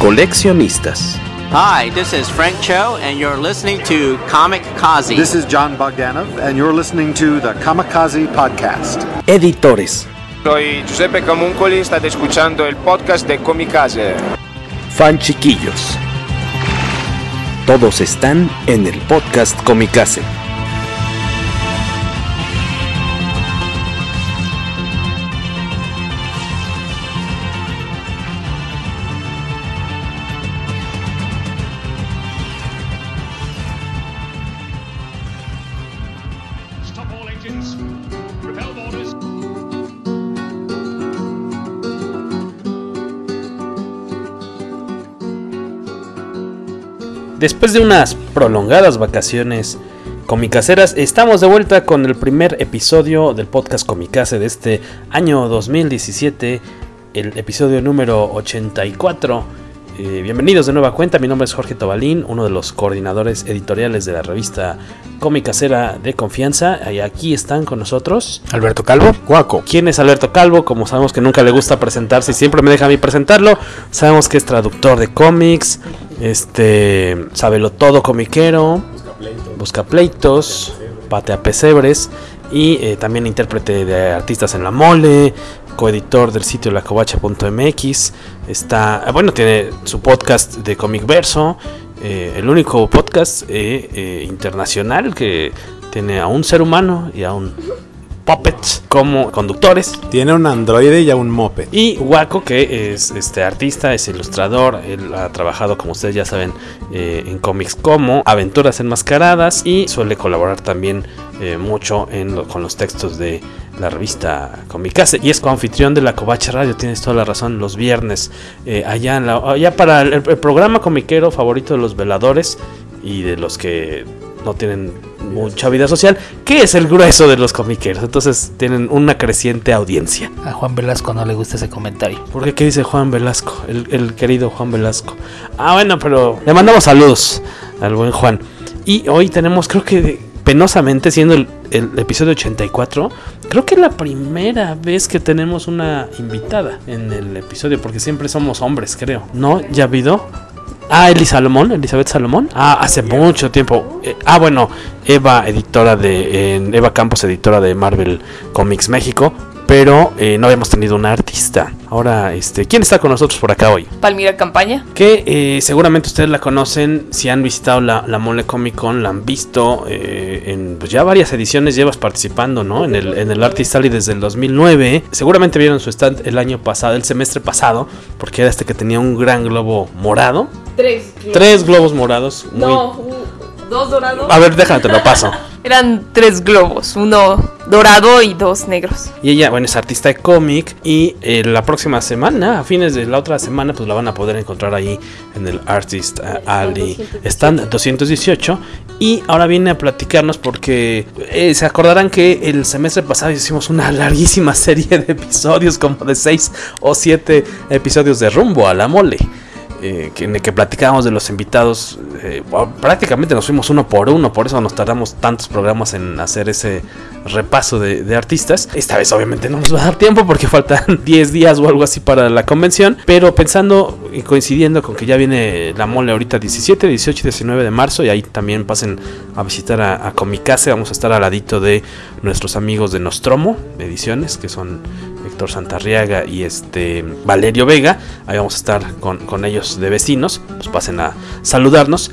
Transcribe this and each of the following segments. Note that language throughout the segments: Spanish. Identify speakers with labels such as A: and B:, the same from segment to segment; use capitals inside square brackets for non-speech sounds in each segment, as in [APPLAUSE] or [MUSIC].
A: Coleccionistas.
B: Hi, this is Frank Cho, and you're listening to Comic Kazi.
C: This is John Bogdanov, and you're listening to the Kamikaze Podcast.
A: Editores.
D: Soy Giuseppe Camuncoli, state escuchando el podcast de Comicase.
A: Fan chiquillos. Todos están en el podcast Comicase. Después de unas prolongadas vacaciones comicaseras, estamos de vuelta con el primer episodio del podcast Comicase de este año 2017, el episodio número 84. Eh, bienvenidos de nueva cuenta, mi nombre es Jorge Tobalín, uno de los coordinadores editoriales de la revista Comicasera de Confianza. Y aquí están con nosotros
E: Alberto Calvo.
A: Guaco. ¿Quién es Alberto Calvo? Como sabemos que nunca le gusta presentarse y siempre me deja a mí presentarlo. Sabemos que es traductor de cómics, este, sábelo todo comiquero, busca pleitos, patea pesebres y eh, también intérprete de artistas en la mole, coeditor del sitio lacovacha.mx. Está, bueno, tiene su podcast de Comic Verso, eh, el único podcast eh, internacional que tiene a un ser humano y a un puppet como conductores.
E: Tiene un androide y a un moped.
A: Y Waco, que es este artista, es ilustrador. Él ha trabajado, como ustedes ya saben, eh, en cómics como Aventuras Enmascaradas y suele colaborar también eh, mucho en lo- con los textos de la revista Comicase. Y es coanfitrión de la Covacha Radio, tienes toda la razón, los viernes. eh, allá, en la- allá para el, el programa comiquero favorito de los veladores y de los que no tienen mucha vida social, que es el grueso de los comiqueros. Entonces tienen una creciente audiencia.
F: A Juan Velasco no le gusta ese comentario.
A: ¿Por qué? ¿Qué dice Juan Velasco? El, el querido Juan Velasco. Ah, bueno, pero le mandamos saludos al buen Juan. Y hoy tenemos, creo que penosamente, siendo el, el episodio 84, creo que es la primera vez que tenemos una invitada en el episodio, porque siempre somos hombres, creo. ¿No? ¿Ya ha habido? Ah, Eli Salomón, Elizabeth Salomón. Ah, hace mucho tiempo. Eh, ah, bueno, Eva, editora de. en- Eva Campos, editora de Marvel Comics México. Pero eh, no habíamos tenido una artista. Ahora, este, ¿quién está con nosotros por acá hoy?
G: Palmira Campaña.
A: Que eh, seguramente ustedes la conocen, si han visitado la, la Mole Comic Con, la han visto eh, en pues, ya varias ediciones, llevas participando, ¿no? En el, en el Artist Alley desde el 2009. Seguramente vieron su stand el año pasado, el semestre pasado, porque era este que tenía un gran globo morado.
G: Tres.
A: Tres globos morados. muy-
G: No, dos dorados.
A: A ver, déjate, lo paso. [LAUGHS]
G: Eran tres globos, uno dorado y dos negros.
A: Y ella, bueno, es artista de cómic. Y eh, la próxima semana, a fines de la otra semana, pues la van a poder encontrar ahí en el Artist eh, Alley Stand 218. Y ahora viene a platicarnos porque eh, se acordarán que el semestre pasado hicimos una [LAUGHS] larguísima serie de episodios, como de 6 o 7 episodios de rumbo a la mole. Eh, en el que platicábamos de los invitados, eh, prácticamente nos fuimos uno por uno, por eso nos tardamos tantos programas en hacer ese repaso de, de artistas. Esta vez obviamente no nos va a dar tiempo porque [LAUGHS] faltan 10 días o algo así para la convención, pero pensando y coincidiendo con que ya viene la mole ahorita 17, 18 y 19 de marzo y ahí también pasen a visitar a, a Comicase, vamos a estar al ladito de nuestros amigos de Nostromo Ediciones, que son Santarriaga y este Valerio Vega. Ahí vamos a estar con, con ellos de vecinos. Pues pasen a saludarnos.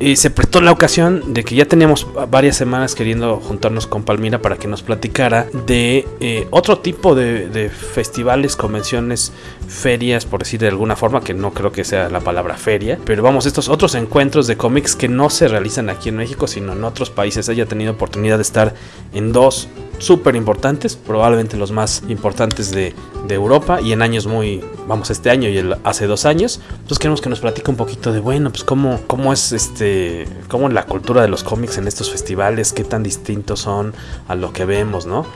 A: Y se prestó la ocasión de que ya teníamos varias semanas queriendo juntarnos con Palmira para que nos platicara de eh, otro tipo de, festivales, convenciones, ferias, por decir de alguna forma, que no creo que sea la palabra feria, pero vamos, estos otros encuentros de cómics que no se realizan aquí en México, sino en otros países. Ella ha tenido oportunidad de estar en dos súper importantes, probablemente los más importantes de, de, Europa y en años muy, vamos, este año y el, hace dos años. Entonces queremos que nos platique un poquito de, bueno, pues cómo, cómo es este, cómo la cultura de los cómics en estos festivales, qué tan distintos son a lo que vemos, ¿no?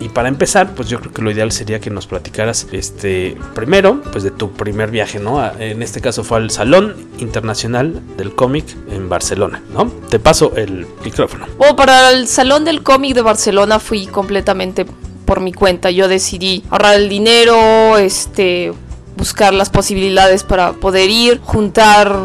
A: Y para empezar, pues yo creo que lo ideal sería que nos platicaras, este, primero, pues de tu primer viaje, ¿no? En este caso fue al Salón Internacional del Cómic en Barcelona, ¿no? Te paso el micrófono.
G: Bueno, para el Salón del Cómic de Barcelona fui completamente por mi cuenta. Yo decidí ahorrar el dinero, este, buscar las posibilidades para poder ir, juntar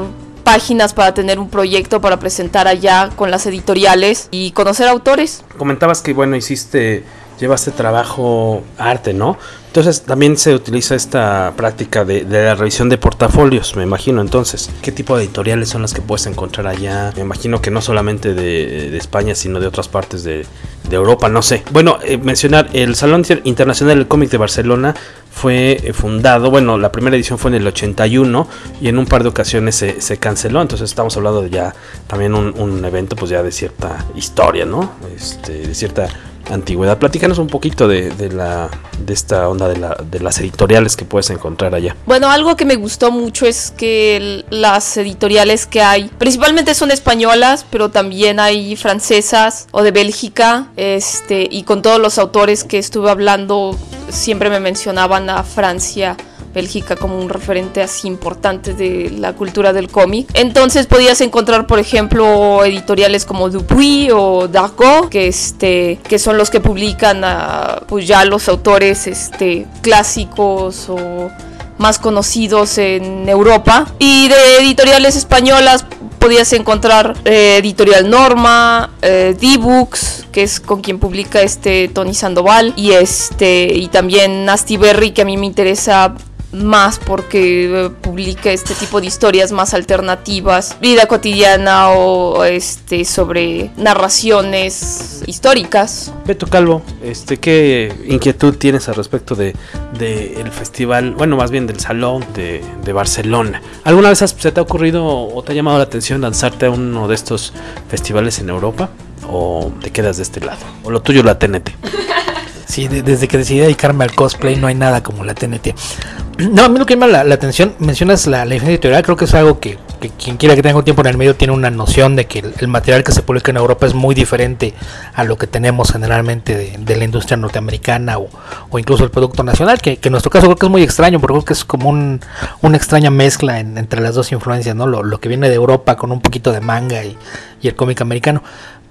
G: páginas para tener un proyecto para presentar allá con las editoriales y conocer autores.
A: Comentabas que bueno, hiciste llevaste trabajo arte, ¿no? Entonces también se utiliza esta práctica de, de, la revisión de portafolios, me imagino. Entonces, ¿qué tipo de editoriales son las que puedes encontrar allá? Me imagino que no solamente de, de España, sino de otras partes de, de Europa, no sé. Bueno, eh, mencionar, el Salón Internacional del Cómic de Barcelona fue eh, fundado, bueno, la primera edición fue en el 81 y en un par de ocasiones se, se canceló, entonces estamos hablando de ya también un, un, evento pues ya de cierta historia, ¿no? Este, de cierta antigüedad. Platícanos un poquito de, de, la, de esta onda de, la, de, las editoriales que puedes encontrar allá.
G: Bueno, algo que me gustó mucho es que las editoriales que hay, principalmente son españolas, pero también hay francesas o de Bélgica, este, y con todos los autores que estuve hablando, siempre me mencionaban a Francia. Bélgica como un referente así importante de la cultura del cómic. Entonces podías encontrar, por ejemplo, editoriales como Dupuy o Dargo, que, este, que son los que publican a, pues ya los autores este, clásicos o más conocidos en Europa. Y de editoriales españolas podías encontrar eh, Editorial Norma, eh, D-Books, que es con quien publica este Tony Sandoval, y este y también Nasty Berry, que a mí me interesa más porque publica este tipo de historias más alternativas, vida cotidiana o este sobre narraciones históricas.
A: Beto Calvo, este qué inquietud tienes al respecto de, de el festival, bueno, más bien del salón de, de, Barcelona. ¿Alguna vez se te ha ocurrido o te ha llamado la atención lanzarte a uno de estos festivales en Europa o te quedas de este lado? O lo tuyo la TNT. [LAUGHS]
F: Sí, de, desde que decidí dedicarme al cosplay no hay nada como la TNT. No, a mí lo que llama la, la atención, mencionas la, la editorial, creo que es algo que, que, quien quiera que tenga un tiempo en el medio tiene una noción de que el, el, material que se publica en Europa es muy diferente a lo que tenemos generalmente de, de la industria norteamericana o, o, incluso el producto nacional, que, que, en nuestro caso creo que es muy extraño, porque creo que es como un, una extraña mezcla en, entre las dos influencias, ¿no? Lo, lo, que viene de Europa con un poquito de manga y, y el cómic americano.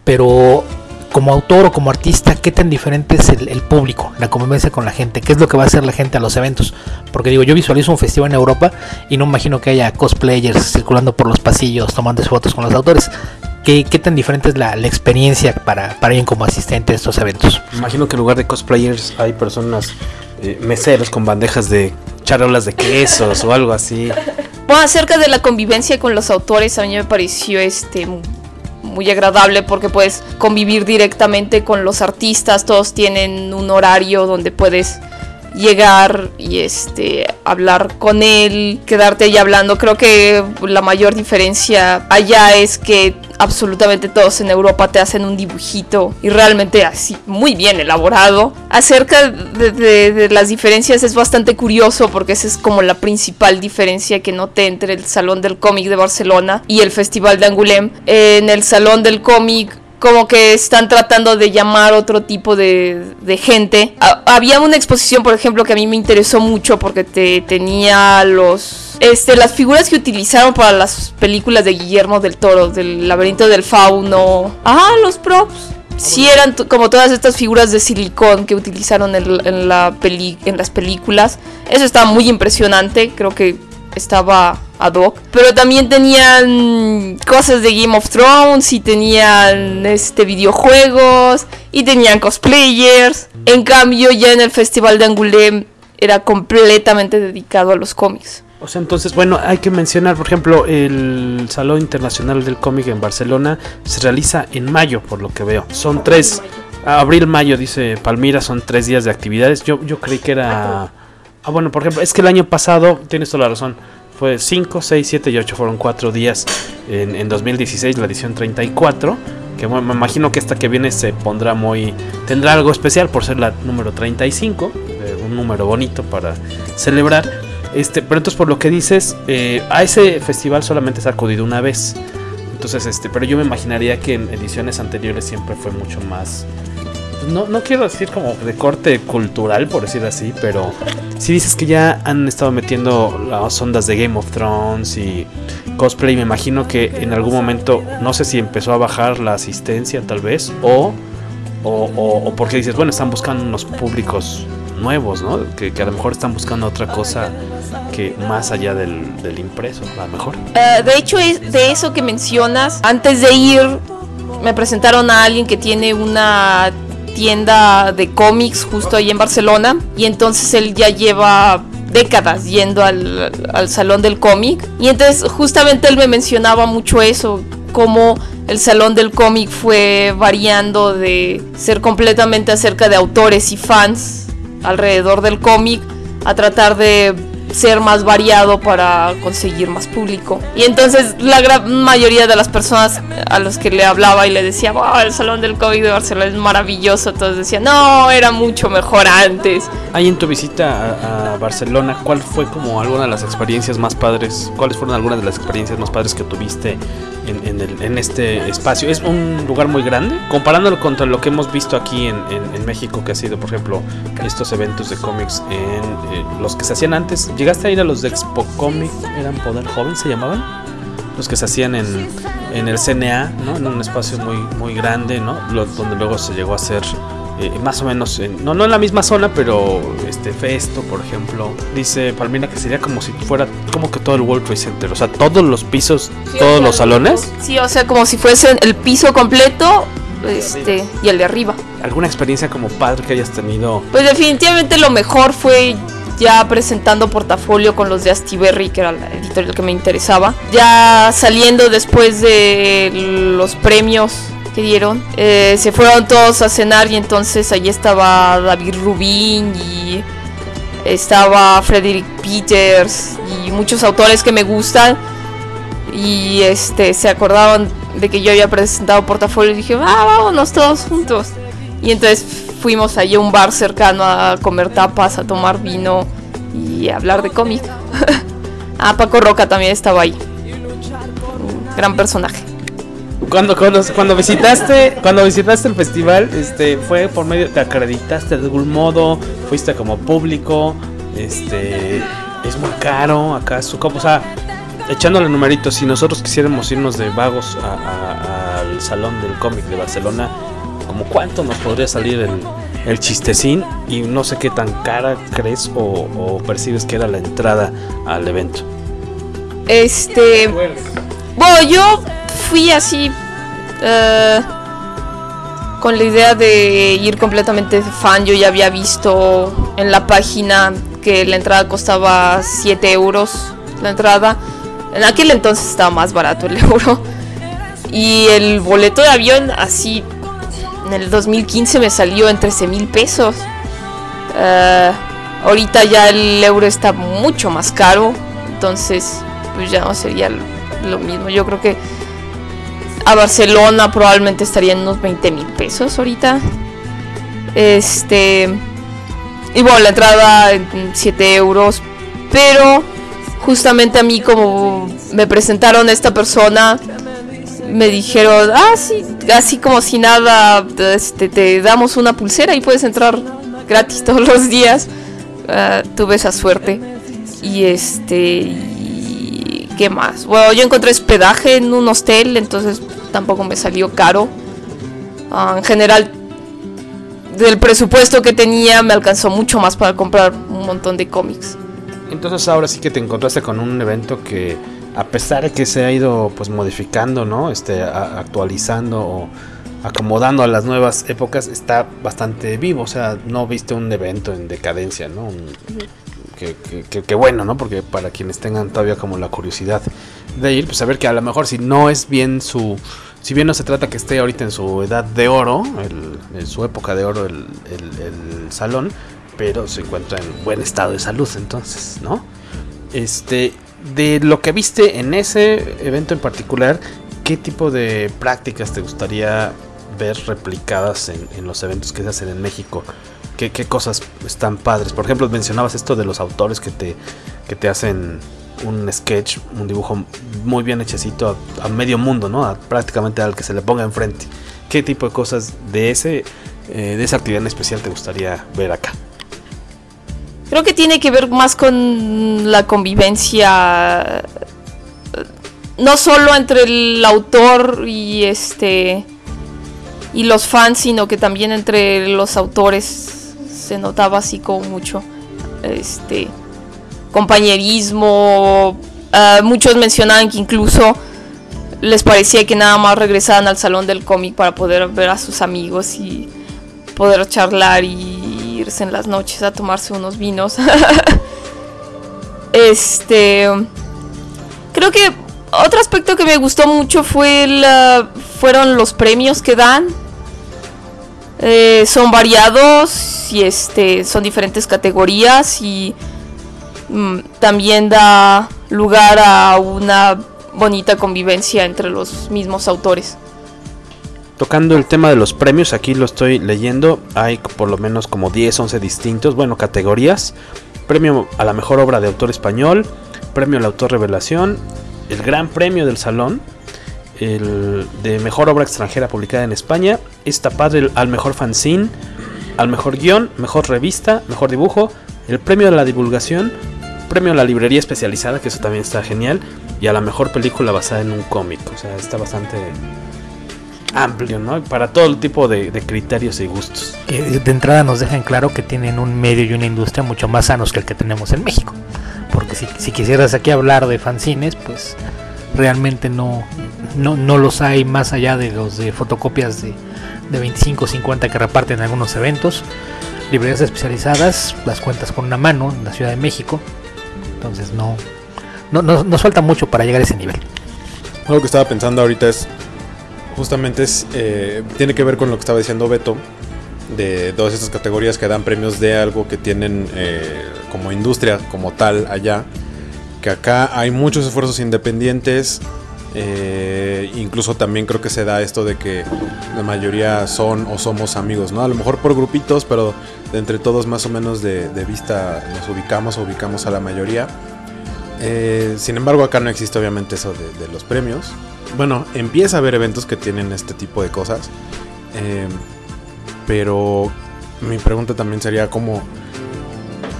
F: Pero como autor o como artista, qué tan diferente es el, el, público, la convivencia con la gente, qué es lo que va a hacer la gente a los eventos. Porque digo, yo visualizo un festival en Europa y no imagino que haya cosplayers circulando por los pasillos tomando fotos con los autores. ¿Qué, qué tan diferente es la, la experiencia para, para alguien como asistente a estos eventos?
A: Imagino que en lugar de cosplayers hay personas, eh, meseros con bandejas de charolas de quesos o algo así.
G: Bueno, acerca de la convivencia con los autores, a mí me pareció este muy agradable porque puedes convivir directamente con los artistas, todos tienen un horario donde puedes llegar y este hablar con él, quedarte ahí hablando. Creo que la mayor diferencia allá es que absolutamente todos en Europa te hacen un dibujito y realmente así muy bien elaborado. Acerca de, las diferencias es bastante curioso porque esa es como la principal diferencia que noté entre el Salón del Cómic de Barcelona y el Festival de Angoulême. En el Salón del Cómic como que están tratando de llamar otro tipo de, de gente. Ha, había una exposición, por ejemplo, que a mí me interesó mucho porque te, tenía los este, las figuras que utilizaron para las películas de Guillermo del Toro, del laberinto del fauno. Ah, los props. Sí eran como todas estas figuras de silicón que utilizaron en, en, la peli en las películas. Eso estaba muy impresionante. Creo que estaba ad hoc. Pero también tenían cosas de Game of Thrones y tenían este videojuegos y tenían cosplayers. En cambio, ya en el Festival de Angoulême era completamente dedicado a los cómics.
A: O sea, entonces, bueno, hay que mencionar, por ejemplo, el Salón Internacional del Cómic en Barcelona se realiza en mayo, por lo que veo. Son tres, abril, mayo, dice Palmira, son tres días de actividades. Yo, yo creí que era... Ah, bueno, por ejemplo, es que el año pasado, tienes toda la razón, fue 5, 6, 7 y 8, fueron 4 días en, en 2016, la edición 34, Que me imagino que esta que viene se pondrá muy. Tendrá algo especial por ser la número 35. Eh, un número bonito para celebrar. Este, pero entonces por lo que dices, eh, a ese festival solamente se ha acudido una vez. Entonces, este, pero yo me imaginaría que en ediciones anteriores siempre fue mucho más. No, no quiero decir como de corte cultural, por decir así, pero si dices que ya han estado metiendo las ondas de Game of Thrones y cosplay, me imagino que en algún momento, no sé si empezó a bajar la asistencia tal vez, o, o, o, o porque dices, bueno, están buscando unos públicos nuevos, ¿no? Que, a lo mejor están buscando otra cosa que más allá del, del impreso, a lo mejor.
G: Uh, de hecho, es de eso que mencionas, antes de ir me presentaron a alguien que tiene una tienda de cómics justo ahí en Barcelona y entonces él ya lleva décadas yendo al, al salón del cómic. Y entonces justamente él me mencionaba mucho eso, cómo el salón del cómic fue variando de ser completamente acerca de autores y fans alrededor del cómic a tratar de ser más variado para conseguir más público. Y entonces la gran mayoría de las personas a los que le hablaba y le decía, wow, el Salón del Cómic de Barcelona es maravilloso, todos decían, no, era mucho mejor antes.
A: Ahí en tu visita a, a, Barcelona, ¿cuál fue como alguna de las experiencias más padres? ¿Cuáles fueron algunas de las experiencias más padres que tuviste en, en, el, en este espacio? ¿Es un lugar muy grande? Comparándolo contra lo que hemos visto aquí en, en México, que ha sido, por ejemplo, estos eventos de cómics en eh, los que se hacían antes. ¿Llegaste a ir a los de Expo Comic? ¿Eran Poder Joven se llamaban? Los que se hacían en, en el CNA, ¿no? En un espacio muy, muy grande, ¿no? Lo, donde luego se llegó a hacer eh, más o menos, en, no, no en la misma zona, pero este Festo, por ejemplo. Dice Palmina que sería como si fuera como que todo el World Trade Center, o sea, todos los pisos, sí, todos o sea, los salones.
G: Sí, o sea, como si fuese el piso completo este, y el de arriba.
A: ¿Alguna experiencia como padre que hayas tenido?
G: Pues definitivamente lo mejor fue ya presentando portafolio con los de Astiberri, que era la editorial que me interesaba. Ya saliendo después de los premios que dieron, eh, se fueron todos a cenar y entonces allí estaba David Rubin y estaba Frederick Peters y muchos autores que me gustan y este se acordaban de que yo había presentado portafolio y dije, ah, vámonos todos juntos. Y entonces fuimos allí a un bar cercano a comer tapas, a tomar vino y a hablar de cómic. [LAUGHS] ah, Paco Roca también estaba ahí. Un gran personaje.
A: Cuando, cuando, visitaste cuando visitaste el festival, este fue por medio te acreditaste de algún modo, fuiste como público, este es muy caro acá su o sea, echándole numeritos, si nosotros quisiéramos irnos de vagos al salón del cómic de Barcelona, como cuánto nos podría salir el, el chistecín y no sé qué tan cara crees o, percibes que era la entrada al evento.
G: Este, bueno, yo fui así uh, con la idea de ir completamente fan. Yo ya había visto en la página que la entrada costaba 7 euros la entrada. En aquel entonces estaba más barato el [LAUGHS] euro. Y el boleto de avión así en el 2015 me salió en 13 mil pesos. Uh, ahorita ya el euro está mucho más caro. Entonces, pues ya no sería lo, mismo. Yo creo que a Barcelona probablemente estaría en unos 20 mil pesos ahorita. Este. Y bueno, la entrada en 7 euros. Pero justamente a mí como me presentaron esta persona me dijeron, ah, sí, así como si nada, este, te damos una pulsera y puedes entrar gratis [LAUGHS] todos los días. Uh, tuve esa suerte. Y este, ¿qué más? Bueno, yo encontré hospedaje en un hostel, entonces tampoco me salió caro. Uh, en general, del presupuesto que tenía, me alcanzó mucho más para comprar un montón de cómics.
A: Entonces ahora sí que te encontraste con un evento que a pesar de que se ha ido pues modificando, ¿no? Este, a, actualizando o acomodando a las nuevas épocas, está bastante vivo. O sea, no viste un evento en decadencia, ¿no? Un, que, que, que, que, bueno, ¿no? Porque para quienes tengan todavía como la curiosidad de ir, pues saber que a lo mejor si no es bien su... Si bien no se trata que esté ahorita en su edad de oro, el, en su época de oro el, el, el salón, pero se encuentra en buen estado de salud entonces, ¿no? Este, de lo que viste en ese evento en particular, ¿qué tipo de prácticas te gustaría ver replicadas en, en los eventos que se hacen en México? ¿Qué, ¿Qué, cosas están padres? Por ejemplo, mencionabas esto de los autores que te, que te hacen un sketch, un dibujo muy bien hechecito a, a medio mundo, ¿no? A, prácticamente al que se le ponga enfrente. ¿Qué tipo de cosas de ese eh, de esa actividad en especial te gustaría ver acá?
G: Creo que tiene que ver más con la convivencia no solo entre el autor y este y los fans, sino que también entre los autores se notaba así como mucho este compañerismo. Uh, muchos mencionaban que incluso les parecía que nada más regresaban al salón del cómic para poder ver a sus amigos y poder charlar y irse en las noches a tomarse unos vinos. [LAUGHS] este creo que otro aspecto que me gustó mucho fue fueron los premios que dan. Eh, son variados y este son diferentes categorías y mm, también da lugar a una bonita convivencia entre los mismos autores.
A: Tocando el tema de los premios, aquí lo estoy leyendo, hay por lo menos como 10, 11 distintos, bueno, categorías. Premio a la mejor obra de autor español, premio al autor revelación, el Gran Premio del Salón, el de Mejor Obra Extranjera publicada en España, está padre al Mejor Fanzine, al Mejor Guión, Mejor Revista, Mejor Dibujo, el Premio de la Divulgación, Premio a la Librería Especializada, que eso también está genial, y a la Mejor Película basada en un cómic, o sea, está bastante amplio, ¿no? Para todo el tipo de, de, criterios y gustos.
F: Que de entrada nos dejan claro que tienen un medio y una industria mucho más sanos que el que tenemos en México. Porque si, si quisieras aquí hablar de fanzines, pues realmente no, no, no, los hay más allá de los de fotocopias de, de 25 o 50 que reparten en algunos eventos. Librerías especializadas, las cuentas con una mano en la Ciudad de México. Entonces no, no, no nos falta mucho para llegar a ese nivel.
E: Algo que estaba pensando ahorita es justamente es, eh, tiene que ver con lo que estaba diciendo Beto, de todas estas categorías que dan premios de algo que tienen eh, como industria, como tal, allá. Que acá hay muchos esfuerzos independientes. Eh, incluso también creo que se da esto de que la mayoría son o somos amigos, ¿no? A lo mejor por grupitos, pero entre todos más o menos de, de vista nos ubicamos o ubicamos a la mayoría. Eh, sin embargo, acá no existe obviamente eso de, los premios. Bueno, empieza a haber eventos que tienen este tipo de cosas. Eh, pero mi pregunta también sería como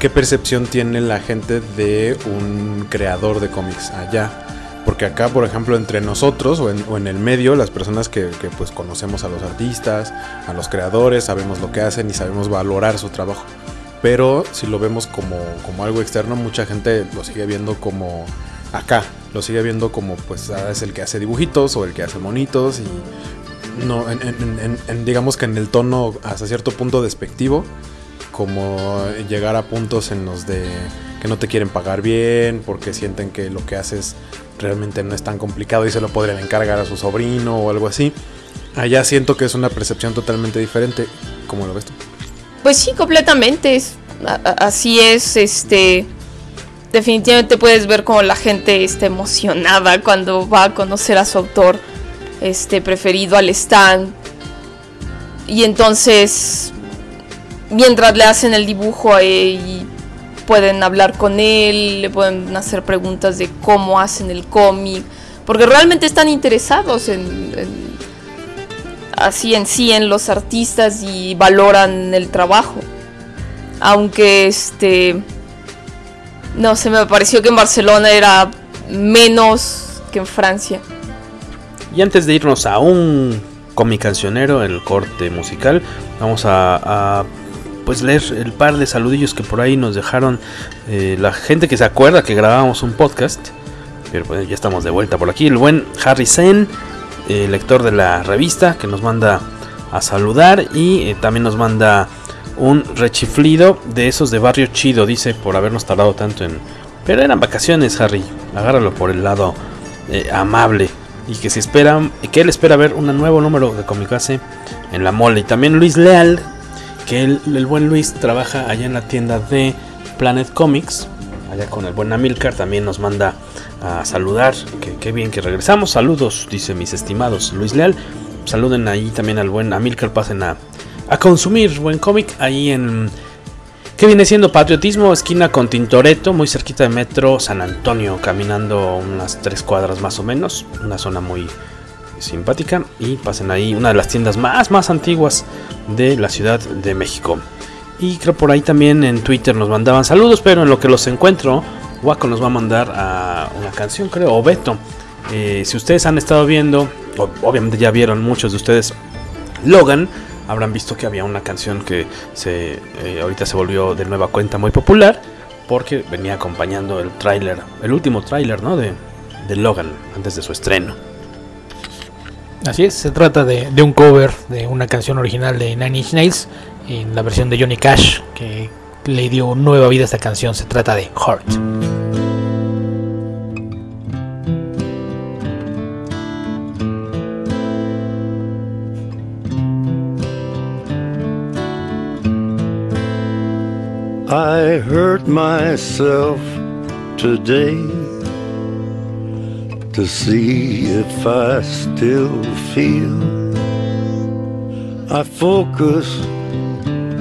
E: qué percepción tiene la gente de un creador de cómics allá. Porque acá, por ejemplo, entre nosotros o en, o en el medio, las personas que, que, pues conocemos a los artistas, a los creadores, sabemos lo que hacen y sabemos valorar su trabajo. Pero si lo vemos como, como algo externo, mucha gente lo sigue viendo como acá. Lo sigue viendo como pues es el que hace dibujitos o el que hace monitos y no, digamos que en el tono hasta cierto punto despectivo, como llegar a puntos en los de que no te quieren pagar bien porque sienten que lo que haces realmente no es tan complicado y se lo podrían encargar a su sobrino o algo así. Allá siento que es una percepción totalmente diferente. ¿Cómo lo ves tú?
G: Pues sí, completamente. Es, así es, este. Definitivamente puedes ver como la gente está emocionada cuando va a conocer a su autor este preferido al stand. Y entonces, mientras le hacen el dibujo eh, pueden hablar con él, le pueden hacer preguntas de cómo hacen el cómic, porque realmente están interesados en, así en sí en los artistas y valoran el trabajo. Aunque este no sé, me pareció que en Barcelona era menos que en Francia.
A: Y antes de irnos a un cómic cancionero, el corte musical, vamos a, a pues leer el par de saludillos que por ahí nos dejaron eh, la gente que se acuerda que grabamos un podcast. Pero pues ya estamos de vuelta por aquí. El buen Harry Sen, lector de la revista, que nos manda a saludar. Y eh, también nos manda un rechiflido de esos de barrio chido, dice, por habernos tardado tanto en... Pero eran vacaciones, Harry. Agárralo por el lado eh, amable. Y que se espera, que él espera ver un nuevo número de Comicase en la mole. Y también Luis Leal, que el, buen Luis trabaja allá en la tienda de Planet Comics, allá con el buen Amilcar, también nos manda a saludar. Que, qué bien que regresamos. Saludos, dice mis estimados Luis Leal. Saluden ahí también al buen Amilcar, pasen a, a consumir buen cómic ahí en... ¿Qué viene siendo patriotismo? Esquina con Tintoretto, muy cerquita de Metro San Antonio, caminando unas tres cuadras más o menos. Una zona muy simpática. Y pasen ahí, una de las tiendas más, más antiguas de la Ciudad de México. Y creo por ahí también en Twitter nos mandaban saludos, pero en lo que los encuentro, Waco nos va a mandar a una canción, creo, o Beto. Eh, si ustedes han estado viendo, obviamente ya vieron muchos de ustedes Logan, habrán visto que había una canción que se eh, ahorita se volvió de nueva cuenta muy popular porque venía acompañando el tráiler, el último tráiler, ¿no? De, de, Logan antes de su estreno.
F: Así es, se trata de, de, un cover de una canción original de Nine Inch Nails en la versión de Johnny Cash que le dio nueva vida a esta canción. Se trata de Heart.
H: I hurt myself today to see if I still feel. I focus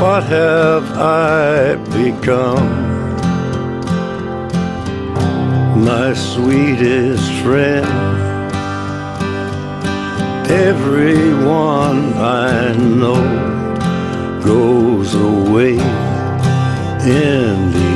H: What have I become? My sweetest friend everyone I know goes away in the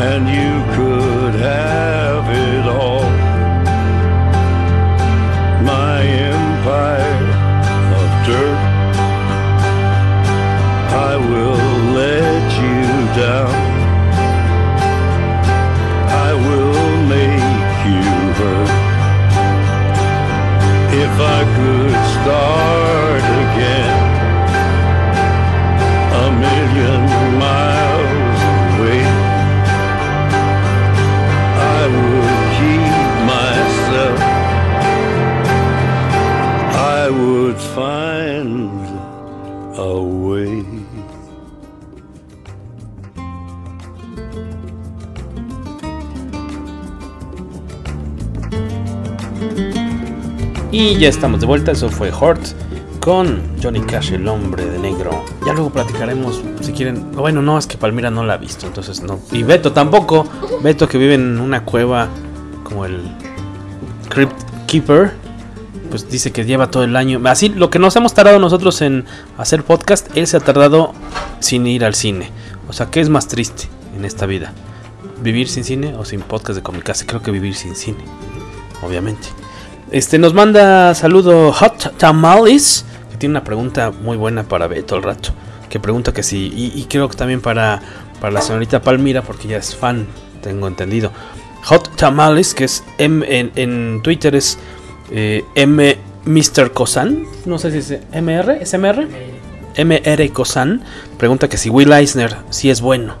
H: And you could have it all. Find a way.
A: Y ya estamos de vuelta, eso fue Hort con Johnny Cash, el hombre de negro. Ya luego platicaremos, si quieren. Bueno, no, es que Palmira no la ha visto, entonces no. Y Beto tampoco. Beto que vive en una cueva como el Crypt Keeper. Pues dice que lleva todo el año. Así, lo que nos hemos tardado nosotros en hacer podcast, él se ha tardado sin ir al cine. O sea, ¿qué es más triste en esta vida? ¿Vivir sin cine o sin podcast de Comicase? Creo que vivir sin cine, obviamente. Este nos manda saludo Hot Tamales, que tiene una pregunta muy buena para Beto al rato. Que pregunta que sí, y, creo que también para, para la señorita Palmira, porque ya es fan, tengo entendido. Hot Tamales, que es M, en, en Twitter es eh, M. Mr. Cosan, no sé si es MR, ¿es MR? MR Cosan, pregunta que si Will Eisner sí es bueno.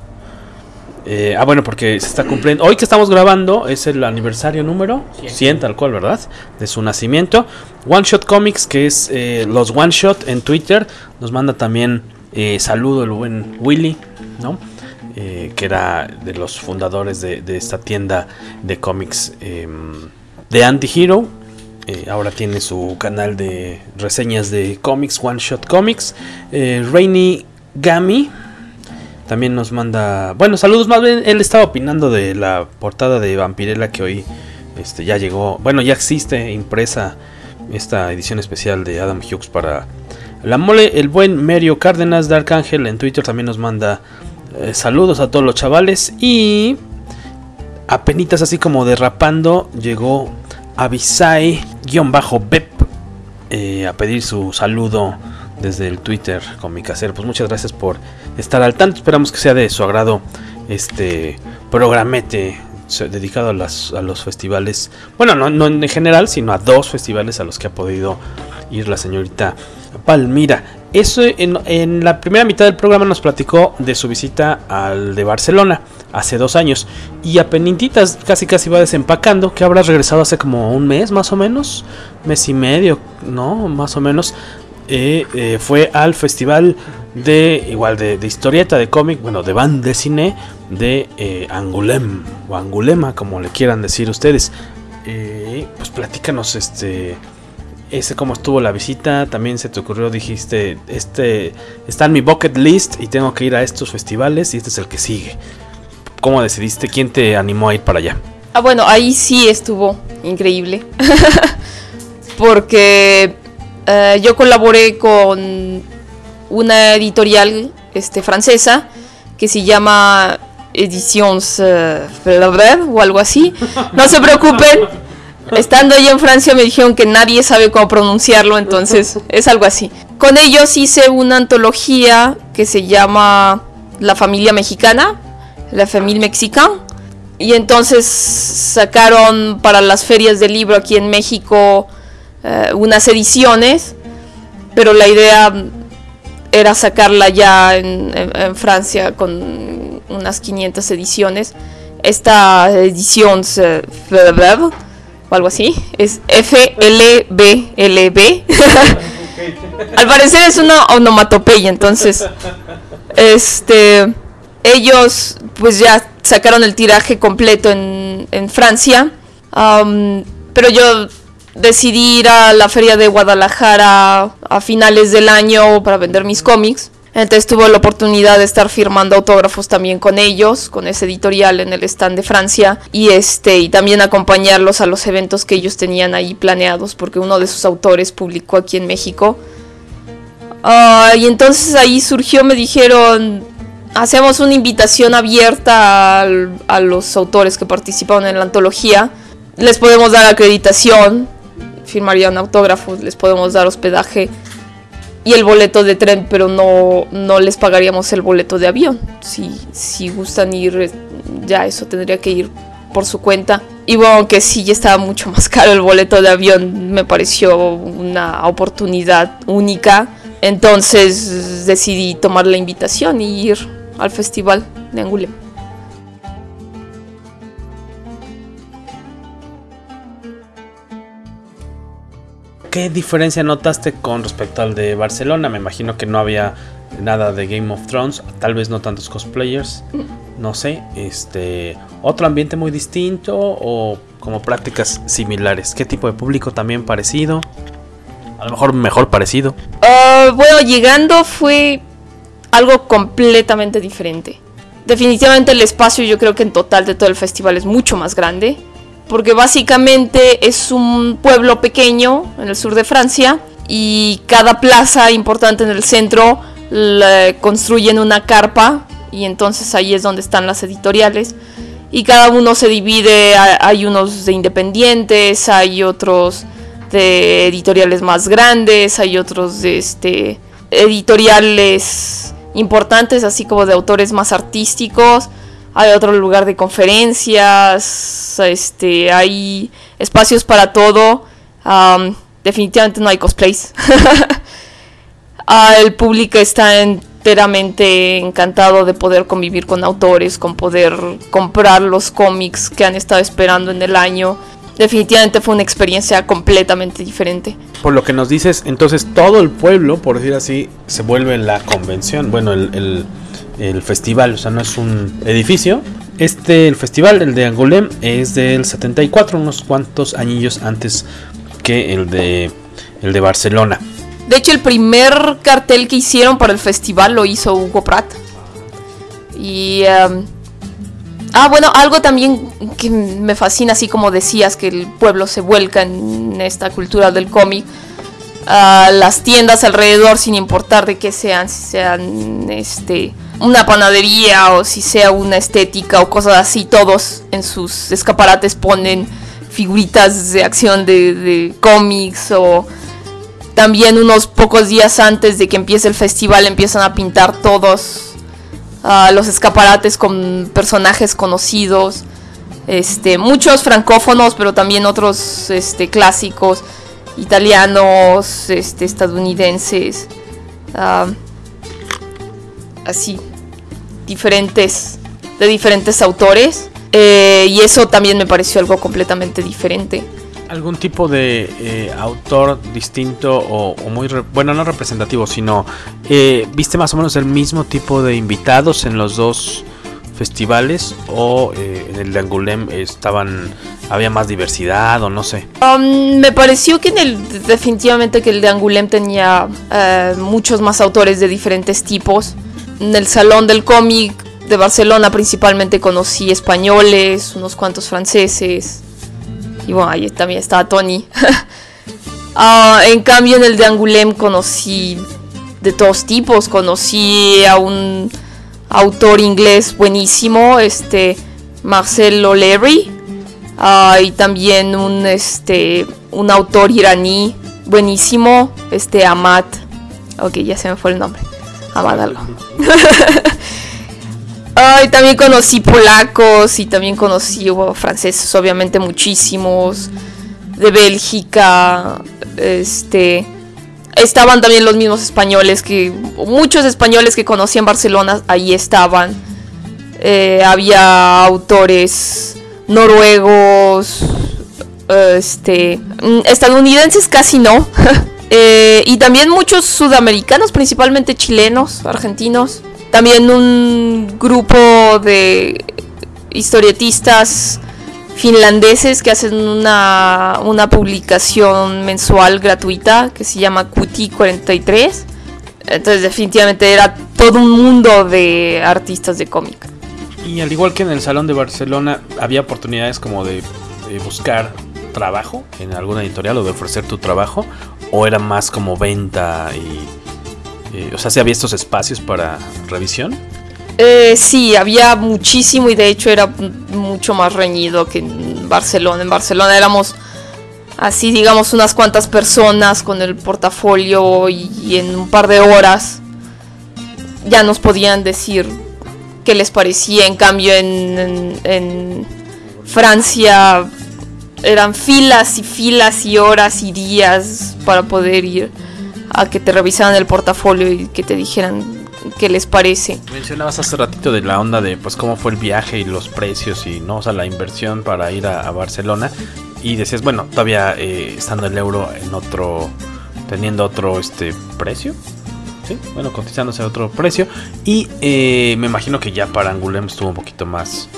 A: Eh, ah, bueno, porque se está cumpliendo. Hoy que estamos grabando es el aniversario número 100, tal cual, ¿verdad? De su nacimiento. One Shot Comics, que es eh, los One Shot en Twitter, nos manda también eh, saludo el buen Willy, ¿no? Que era de los fundadores de, de esta tienda de cómics em, de Anti-Hero. Eh, ahora tiene su canal de reseñas de cómics, One Shot Comics. Eh, Rainy Gami también nos manda. Bueno, saludos. Más bien, él estaba opinando de la portada de Vampirella que hoy este, ya llegó. Bueno, ya existe impresa esta edición especial de Adam Hughes para la mole. El buen Mario Cárdenas de Arcángel en Twitter también nos manda eh, saludos a todos los chavales. Y apenitas así como derrapando, llegó Avisai-Bep eh, a pedir su saludo desde el Twitter con mi casero. Pues muchas gracias por estar al tanto. Esperamos que sea de su agrado este programete dedicado a, las, a los festivales. Bueno, no, no en general, sino a dos festivales a los que ha podido ir la señorita Palmira. Eso en, en la primera mitad del programa nos platicó de su visita al de Barcelona hace dos años. Y a penititas casi casi va desempacando. Que habrá regresado hace como un mes más o menos. Mes y medio, ¿no? Más o menos. Eh, eh, fue al festival de igual de, historieta de cómic, bueno, de band de cine de eh, Angulem o Angulema, como le quieran decir ustedes. Pues platícanos este cómo estuvo la visita, también se te ocurrió, dijiste, este está en mi bucket list y tengo que ir a estos festivales y este es el que sigue. ¿Cómo decidiste? ¿Quién te animó a ir para allá?
G: Ah, bueno, ahí sí estuvo increíble. [LAUGHS] Porque eh, yo colaboré con una editorial este, francesa que se llama Editions eh, Flaubert o algo así. No se preocupen. Estando allí en Francia me dijeron que nadie sabe cómo pronunciarlo, entonces es algo así. Con ellos hice una antología que se llama La familia mexicana, La familia mexicana. Y entonces sacaron para las ferias del libro aquí en México eh, unas ediciones, pero la idea era sacarla ya en, Francia con unas 500 ediciones. Esta edición o algo así es FLBLB. [LAUGHS] Al parecer es una onomatopeya, entonces este ellos pues ya sacaron el tiraje completo en, en Francia. Am, pero yo decidí ir a la feria de Guadalajara a finales del año para vender mis cómics. Entonces tuve la oportunidad de estar firmando autógrafos también con ellos, con ese editorial en el stand de Francia y este y también acompañarlos a los eventos que ellos tenían ahí planeados porque uno de sus autores publicó aquí en México. Ah, y entonces ahí surgió, me dijeron, hacemos una invitación abierta a los autores que participaron en la antología. Les podemos dar acreditación, firmarían autógrafos, les podemos dar hospedaje y el boleto de tren, pero no, no les pagaríamos el boleto de avión. Si, si gustan ir, eh, ya eso tendría que ir por su cuenta. Y bueno, que sí, ya estaba mucho más [LAUGHS] caro el boleto de avión, me pareció una oportunidad única. Entonces decidí tomar la invitación y ir al festival de Angoulême.
A: ¿Qué diferencia notaste con respecto al de Barcelona? Me imagino que no había nada de Game of Thrones, tal vez no tantos cosplayers, no sé, este, otro ambiente muy distinto o como prácticas similares. ¿Qué tipo de público también parecido? A lo mejor mejor parecido.
G: Ah, bueno, llegando fue algo completamente diferente. Definitivamente el espacio yo creo que en total de todo el festival es mucho más grande. porque básicamente es un pueblo pequeño en el sur de Francia y cada plaza importante en el centro construyen una carpa y entonces ahí es donde están las editoriales y cada uno se divide, hay unos de independientes, hay otros de editoriales más grandes, hay otros de este editoriales importantes, así como de autores más artísticos. Hay otro lugar de conferencias, este, hay espacios para todo. definitivamente no hay cosplays. [LAUGHS] El público está enteramente encantado de poder convivir con autores, con poder comprar los cómics que han estado esperando en el año definitivamente fue una experiencia completamente diferente.
A: Por lo que nos dices, entonces todo el pueblo, por decir así, se vuelve la convención, bueno, el, festival, o sea, no es un edificio. Este, el festival, el de Angoulême, es del 74, unos cuantos añillos antes que el de, el de Barcelona.
G: De hecho, el primer cartel que hicieron para el festival lo hizo Hugo Pratt. Y... Em, Ah, bueno, algo también que me fascina, así como decías, que el pueblo se vuelca en esta cultura del cómic. Las tiendas alrededor, sin importar de qué sean, si sean este, una panadería o si sea una estética o cosas así, todos en sus escaparates ponen figuritas de acción de, de cómics o también unos pocos días antes de que empiece el festival empiezan a pintar todos los escaparates con personajes conocidos, este, muchos francófonos, pero también otros este, clásicos, italianos, este, estadounidenses, así, diferentes, de diferentes autores. Eh, y eso también me pareció algo completamente diferente
A: algún tipo de eh, autor distinto o, muy, bueno, no representativo, sino eh, viste más o menos el mismo tipo de invitados en los dos festivales o eh, en el de Angoulême estaban había más diversidad o no sé.
G: Um, me pareció que en el definitivamente que el de Angoulême tenía muchos más autores de diferentes tipos. En el salón del cómic de Barcelona principalmente conocí españoles, unos cuantos franceses, y bueno, ahí también estaba Tony. [LAUGHS] Ah, en cambio, en el de Angoulême conocí de todos tipos. Conocí a un autor inglés buenísimo, este Marcel O'Leary. Ah, y también un, este, un autor iraní buenísimo, este Amat. Ok, ya se me fue el nombre. Amat algo. [LAUGHS] Ay, también conocí polacos y también conocí franceses, obviamente muchísimos. De Bélgica, este. Estaban también los mismos españoles que. Muchos españoles que conocí en Barcelona, ahí estaban. Eh, había autores noruegos, este, mm, estadounidenses casi no. [LAUGHS] Eh, y también muchos sudamericanos, principalmente chilenos, argentinos. También un grupo de historietistas finlandeses que hacen una, una publicación mensual gratuita que se llama QT43. Entonces definitivamente era todo un mundo de artistas de cómic.
A: Y al igual que en el Salón de Barcelona, había oportunidades como de, de buscar trabajo en alguna editorial o de ofrecer tu trabajo, o era más como venta y eh, o sea, ¿sí había estos espacios para revisión?
G: Eh, sí, había muchísimo y de hecho era mucho más reñido que en Barcelona. En Barcelona éramos así, digamos, unas cuantas personas con el portafolio y, en un par de horas ya nos podían decir qué les parecía. En cambio, en Francia eran filas y filas y horas y días para poder ir a que te revisaran el portafolio y que te dijeran qué les parece.
A: Mencionabas hace ratito de la onda de pues cómo fue el viaje y los precios y no, o sea, la inversión para ir a, Barcelona y decías, bueno, todavía eh, estando el euro en otro teniendo otro este precio. Bueno, cotizándose a otro precio y eh, me imagino que ya para Angoulême estuvo un poquito más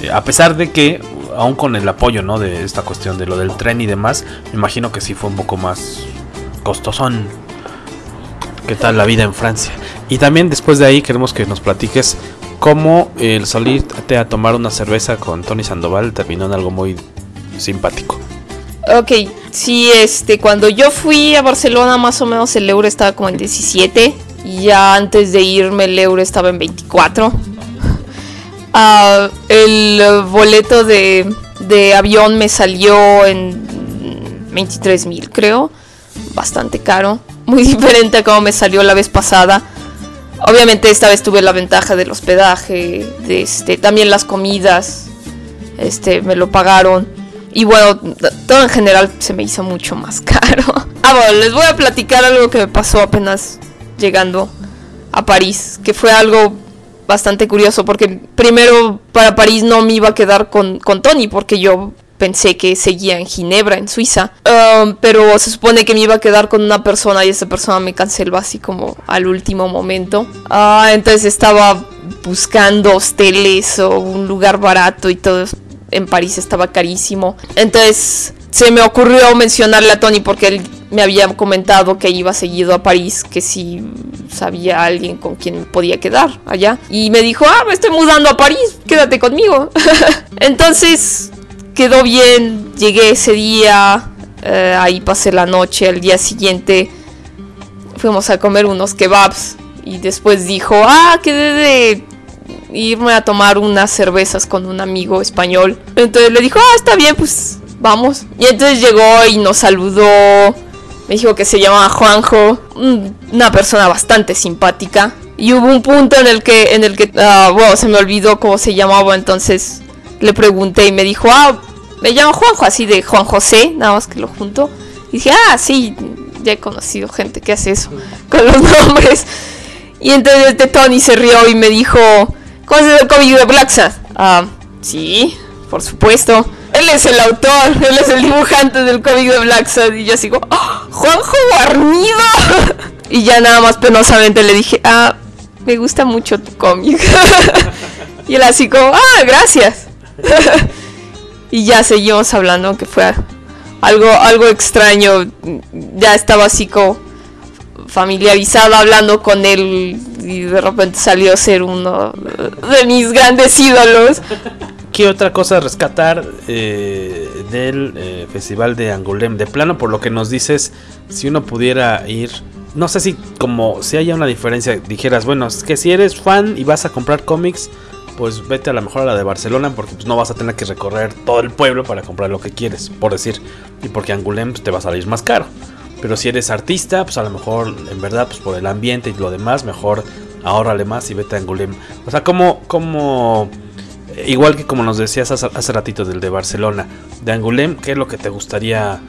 A: eh, a pesar de que aún con el apoyo, ¿no? de esta cuestión de lo del tren y demás, me imagino que sí fue un poco más costosón qué tal la vida en Francia. Y también después de ahí queremos que nos platiques cómo el salirte a tomar una cerveza con Tony Sandoval terminó en algo muy simpático.
G: Ok, sí, este, cuando yo fui a Barcelona más o menos el euro estaba como en 17 y ya antes de irme el euro estaba en 24. [LAUGHS] Ah, el boleto de, de avión me salió en 23 mil creo, bastante caro, muy [LAUGHS] diferente a como me salió la vez pasada. Obviamente esta vez tuve la ventaja del hospedaje, de este, también las comidas, este, me lo pagaron. Y bueno, todo en general se me hizo mucho más [LAUGHS] caro. Ah, bueno, les voy a platicar algo que me pasó apenas llegando a París, que fue algo bastante curioso, porque primero para París no me iba a quedar con, con Tony, porque yo pensé que seguía en Ginebra, en Suiza. Um, pero se supone que me iba a quedar con una persona y esa persona me canceló así como al último momento. Ah, entonces estaba buscando hosteles o un lugar barato y todo en París estaba carísimo. Entonces se me ocurrió mencionarle a Tony porque él me había comentado que iba seguido a París, que si sabía alguien con quien podía quedar allá. Y me dijo, ah, me estoy mudando a París, quédate conmigo. [LAUGHS] Entonces quedó bien, llegué ese día, eh, ahí pasé la noche, al día siguiente fuimos a comer unos kebabs y después dijo, ah, quedé de irme a tomar unas cervezas con un amigo español. Entonces le dijo, ah, está bien, pues vamos. Y entonces llegó y nos saludó. Me dijo que se llamaba Juanjo, una persona bastante simpática. Y hubo un punto en el que, en el que, uh, se me olvidó cómo se llamaba, entonces le pregunté y me dijo, ah, me llamo Juanjo, así de Juan José, nada más que lo junto. Y dije, ah, sí, ya he conocido gente que hace eso [LAUGHS] con los nombres. Y entonces este Tony se rió y me dijo, ¿conoces el cómic de Black Ah, sí, por supuesto. Él es el autor, [LAUGHS] él es el dibujante del cómic de Black Y yo sigo, ¡Oh, Juanjo Guarnido. [LAUGHS] y ya nada más penosamente le dije, ah, me gusta mucho tu cómic. y él así como, ah, gracias. [LAUGHS] y ya seguimos hablando, que fue algo, algo extraño. Ya estaba así como familiarizado hablando con él y de repente salió a ser uno de mis grandes ídolos.
A: ¿Qué otra cosa rescatar eh, del eh, Festival de Angoulême? De plano, por lo que nos dices, si uno pudiera ir, no sé si como si haya una diferencia, dijeras, bueno, es que si eres fan y vas a comprar cómics, pues vete a lo mejor a la de Barcelona porque pues, no vas a tener que recorrer todo el pueblo para comprar lo que quieres, por decir, y porque Angoulême pues, te va a salir más caro. Pero si eres artista, pues a lo mejor en verdad, pues por el ambiente y lo demás, mejor ahórrale más y vete a Angoulême. O sea, como, como igual que como nos decías hace, ratito del de Barcelona, de Angoulême, ¿qué es lo que te gustaría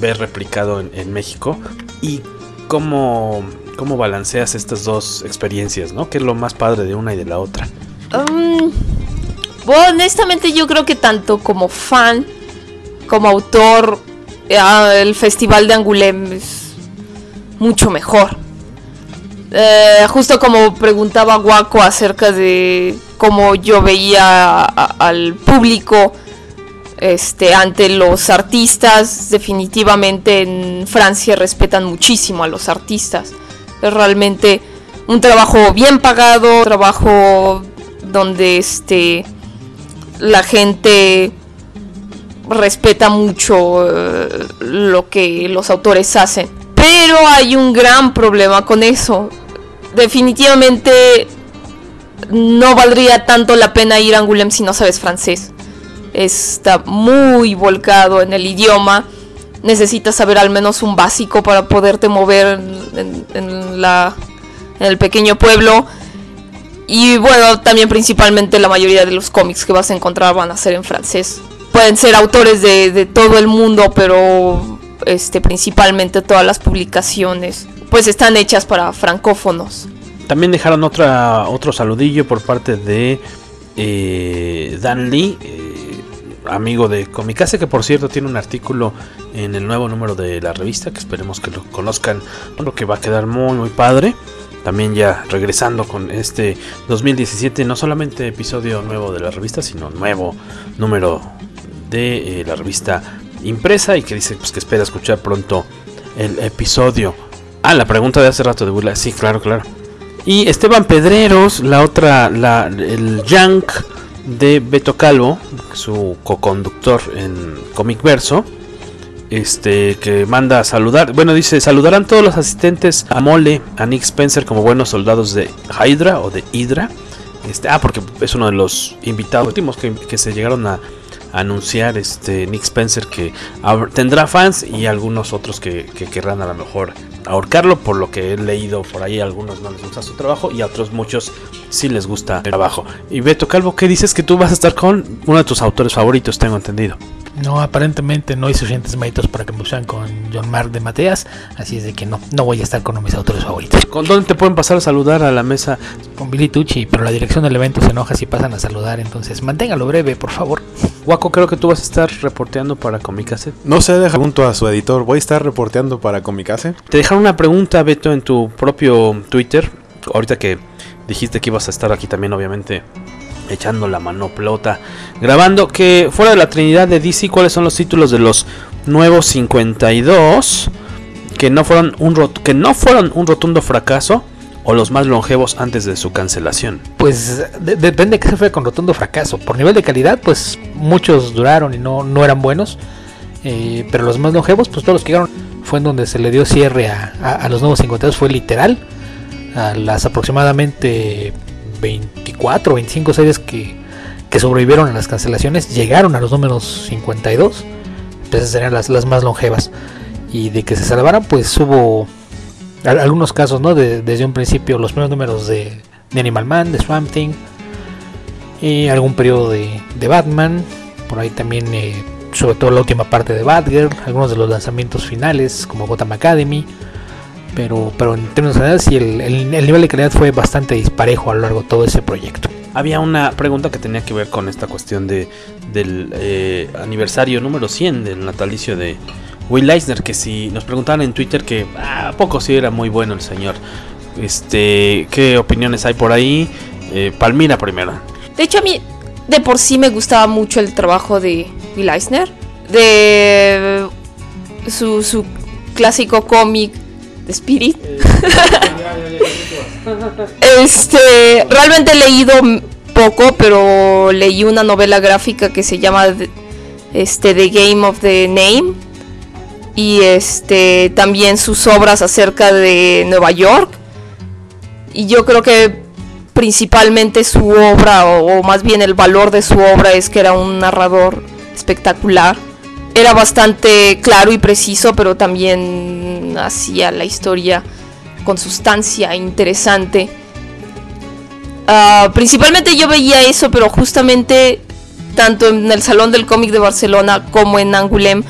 A: ver replicado en, México? Y cómo, cómo balanceas estas dos experiencias, ¿no? ¿Qué es lo más padre de una y de la otra?
G: Bueno, honestamente yo creo que tanto como fan como autor, eh, el Festival de Angoulême es mucho mejor. Eh, justo como preguntaba Guaco acerca de cómo yo veía al público este, ante los artistas, definitivamente en Francia respetan muchísimo a los artistas. Es realmente un trabajo bien pagado, un trabajo donde este, la gente respeta mucho eh, lo que los autores hacen. Pero hay un gran problema con eso. Definitivamente no valdría tanto la pena ir a Angoulême si no sabes francés. Está muy volcado en el idioma. Necesitas saber al menos un básico para poderte mover en, la, en el pequeño pueblo. Y bueno, también principalmente la mayoría de los cómics que vas a encontrar van a ser en francés. Pueden ser autores de, todo el mundo, pero este, principalmente todas las publicaciones pues están hechas para francófonos.
A: También dejaron otra, otro saludillo por parte de eh, Dan Lee, eh, amigo de Comicase, que por cierto tiene un artículo en el nuevo número de la revista, que esperemos que lo conozcan, lo que va a quedar muy muy padre. También ya regresando con este 2017, no solamente episodio nuevo de la revista, sino nuevo número de eh, la revista impresa y que dice pues, que espera escuchar pronto el episodio. Ah, la pregunta de hace rato de burla. Sí, claro, claro. Y Esteban Pedreros, la otra, la, el Yank de Beto Calvo, su co-conductor en Comic Verso. Este que manda saludar, bueno, dice: Saludarán todos los asistentes a Mole, a Nick Spencer como buenos soldados de Hydra o de Hydra. Este, ah, porque es uno de los invitados últimos que, que se llegaron a, anunciar este Nick Spencer que tendrá fans y algunos otros que, que, querrán a lo mejor ahorcarlo por lo que he leído por ahí algunos no les gusta su trabajo y a otros muchos sí les gusta el trabajo y Beto Calvo ¿qué dices que tú vas a estar con uno de tus autores favoritos tengo entendido
F: no, aparentemente no hay suficientes méritos para que me usen con John Mark de Mateas, así es de que no, no voy a estar con mis autores favoritos.
A: ¿Con dónde te pueden pasar a saludar a la mesa?
F: Con Billy Tucci, pero la dirección del evento se enoja si pasan a saludar, entonces manténgalo breve, por favor.
A: Waco, creo que tú vas a estar reporteando para Comicase.
E: No se deja junto a su editor, voy a estar reporteando para Comicase.
A: Te dejaron una pregunta, Beto, en tu propio Twitter, ahorita que dijiste que ibas a estar aquí también, obviamente echando la manoplota, grabando que fuera de la Trinidad de DC, ¿cuáles son los títulos de los nuevos 52 que no fueron un que no fueron un rotundo fracaso o los más longevos antes de su cancelación?
F: Pues depende de qué se fue con rotundo fracaso. Por nivel de calidad, pues muchos duraron y no, no eran buenos. Eh, pero los más longevos, pues todos los que llegaron fue en donde se le dio cierre a, a los nuevos 52, fue literal. A las aproximadamente 24 o 25 series que, que, sobrevivieron a las cancelaciones llegaron a los números 52. Entonces serían las, las más longevas. Y de que se salvaran, pues hubo algunos casos, ¿no? desde un principio, los primeros números de, Animal Man, de Swamp Thing, y algún periodo de, de Batman, por ahí también, eh, sobre todo la última parte de Batgirl, algunos de los lanzamientos finales, como Gotham Academy pero, pero en términos generales sí, el, el, nivel de calidad fue bastante disparejo a lo largo de todo ese proyecto.
A: Había una pregunta que tenía que ver con esta cuestión de, del eh, aniversario número 100 del natalicio de Will Eisner, que si nos preguntaban en Twitter que a ah, poco sí era muy bueno el señor. Este, ¿Qué opiniones hay por ahí? Eh, Palmira primero.
G: De hecho, a mí de por sí me gustaba mucho el trabajo de Will Eisner. De su, su clásico cómic de Spirit. [LAUGHS] este, realmente he leído poco, pero leí una novela gráfica que se llama este The Game of the Name y este también sus obras acerca de Nueva York. Y yo creo que principalmente su obra o, más bien el valor de su obra es que era un narrador espectacular era bastante claro y preciso, pero también hacía la historia con sustancia interesante. Uh, principalmente yo veía eso, pero justamente tanto en el Salón del Cómic de Barcelona como en Angulem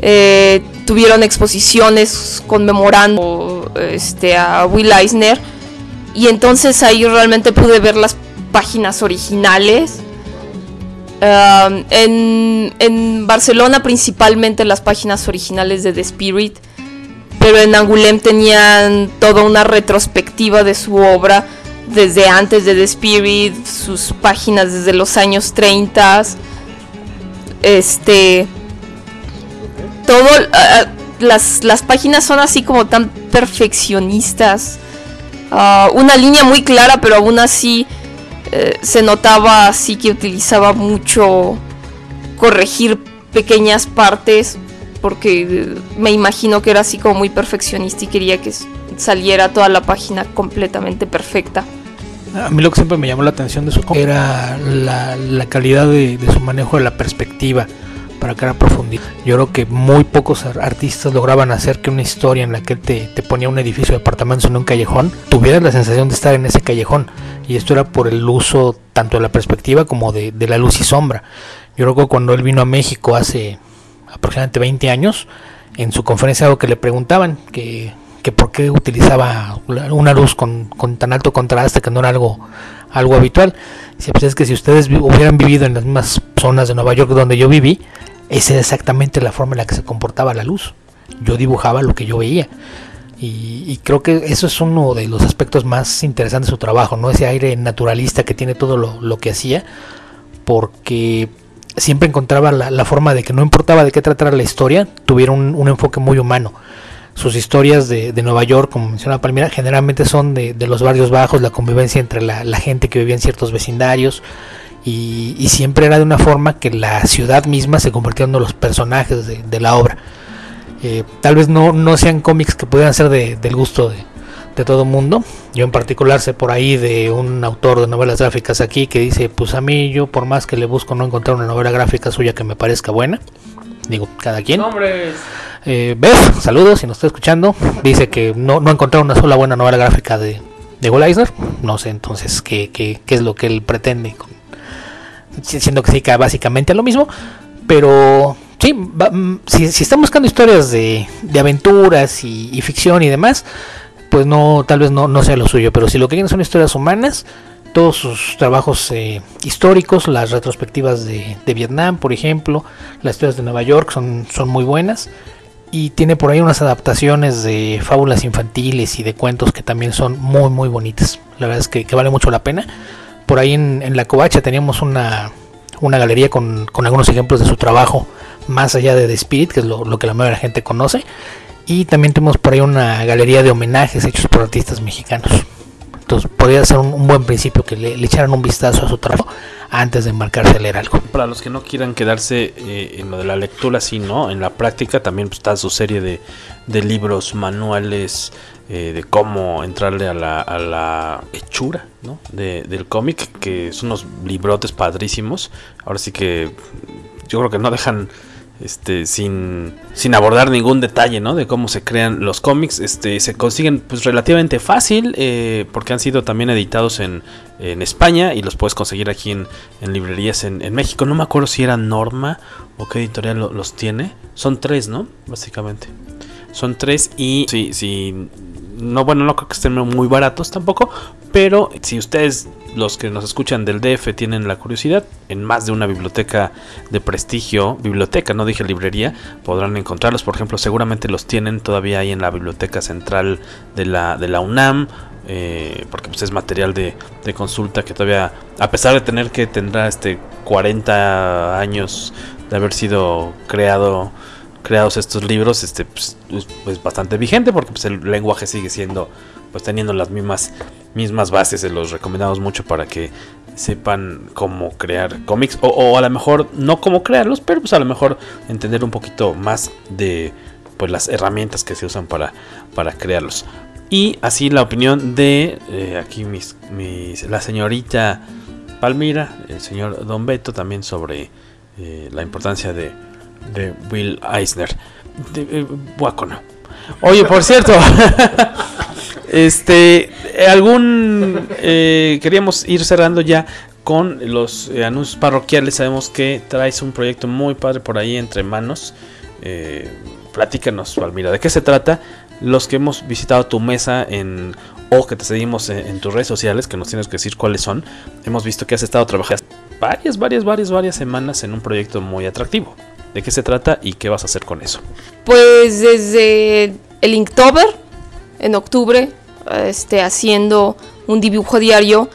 G: eh, tuvieron exposiciones conmemorando este, a Will Eisner. Y entonces ahí realmente pude ver las páginas originales en, Barcelona principalmente las páginas originales de The Spirit, pero en Angulem tenían toda una retrospectiva de su obra desde antes de The Spirit, sus páginas desde los años 30. Este. Todo. Ah, las, las, páginas son así como tan perfeccionistas. Ah, una línea muy clara, pero aún así eh, se notaba así que utilizaba mucho corregir pequeñas partes porque eh, me imagino que era así como muy perfeccionista y quería que saliera toda la página completamente perfecta.
F: A mí lo que siempre me llamó la atención de su era la, calidad de, su manejo de la perspectiva para cada profundidad. Yo creo que muy pocos artistas lograban hacer que una historia en la que te, te ponía un edificio de apartamentos en un callejón tuviera la sensación de estar en ese callejón. Y esto era por el uso tanto de la perspectiva como de, la luz y sombra. Yo creo que cuando él vino a México hace aproximadamente 20 años, en su conferencia algo que le preguntaban, que, que por qué utilizaba una luz con, con, tan alto contraste, que no era algo, algo habitual. Dice, pues es que si ustedes hubieran vivido en las mismas zonas de Nueva York donde yo viví, esa es exactamente la forma en la que se comportaba la luz. Yo dibujaba lo que yo veía. Y, creo que eso es uno de los aspectos más interesantes de su trabajo, ¿no? Ese aire naturalista que tiene todo lo, que hacía, porque siempre encontraba la, forma de que no importaba de qué tratara la historia, tuviera un, enfoque muy humano. Sus historias de, Nueva York, como menciona Palmira, generalmente son de, los barrios bajos, la convivencia entre la, la gente que vivía en ciertos vecindarios, y, y, siempre era de una forma que la ciudad misma se convirtió en uno de los personajes de, de la obra. Eh, tal vez no, no sean cómics que pudieran ser de, del gusto de, de todo mundo. Yo en particular sé por ahí de un autor de novelas gráficas aquí que dice, pues a mí yo por más que le busco no encontrar una novela gráfica suya que me parezca buena. Digo, cada quien. Eh, Beth, saludos si nos está escuchando. Dice que no, no una sola buena novela gráfica de, de Eisner. No sé entonces qué, qué, qué, es lo que él pretende. Con, siendo que se básicamente a lo mismo. Pero sí, va, si, si, están buscando historias de, de aventuras y, y, ficción y demás, pues no, tal vez no, no sea lo suyo. Pero si lo que quieren son historias humanas, todos sus trabajos eh, históricos, las retrospectivas de, de, Vietnam, por ejemplo, las historias de Nueva York son, son muy buenas. Y tiene por ahí unas adaptaciones de fábulas infantiles y de cuentos que también son muy, muy bonitas. La verdad es que, que vale mucho la pena. Por ahí en, la Covacha teníamos una, una galería con, con, algunos ejemplos de su trabajo, más allá de The Spirit, que es lo, que la mayoría de la gente conoce. Y también tenemos por ahí una galería de homenajes hechos por artistas mexicanos. Entonces podría ser un, buen principio que le, echaran un vistazo a su trabajo antes de embarcarse a leer algo.
A: Para los que no quieran quedarse eh, en lo de la lectura, sí. En la práctica también pues, está su serie de, de libros, manuales eh, de cómo entrarle a la, a la hechura ¿no? de, del cómic, que son unos librotes padrísimos. Ahora sí que yo creo que no dejan este, sin, sin abordar ningún detalle ¿no? de cómo se crean los cómics. Este, se consiguen pues, relativamente fácil eh, porque han sido también editados en, en, España y los puedes conseguir aquí en, en librerías en, en, México. No me acuerdo si era Norma o qué editorial lo, los tiene. Son tres, ¿no? Básicamente. Son tres y si, si no, bueno, no creo que estén muy baratos tampoco, pero si ustedes, los que nos escuchan del DF, tienen la curiosidad, en más de una biblioteca de prestigio, biblioteca, no dije librería, podrán encontrarlos. Por ejemplo, seguramente los tienen todavía ahí en la biblioteca central de la, de la UNAM. Eh, porque pues, es material de, de, consulta que todavía, a pesar de tener que tendrá este 40 años de haber sido creado creados estos libros, este pues, pues bastante vigente porque pues, el lenguaje sigue siendo pues teniendo las mismas mismas bases, se los recomendamos mucho para que sepan cómo crear cómics o, a lo mejor no cómo crearlos, pero pues a lo mejor entender un poquito más de pues las herramientas que se usan para para crearlos. Y así la opinión de eh, aquí mis, mis, la señorita Palmira, el señor Don Beto también sobre eh, la importancia de de Will Eisner. De, eh. Oye, por cierto, [LAUGHS] este, algún eh, queríamos ir cerrando ya con los eh, anuncios parroquiales. Sabemos que traes un proyecto muy padre por ahí entre manos. Eh, platícanos, Palmira, ¿de qué se trata? Los que hemos visitado tu mesa en o que te seguimos en, tus redes sociales, que nos tienes que decir cuáles son, hemos visto que has estado trabajando varias, varias, varias, varias semanas en un proyecto muy atractivo. ¿De qué se trata y qué vas a hacer con eso?
G: Pues desde el Inktober, en octubre, este, haciendo un dibujo diario,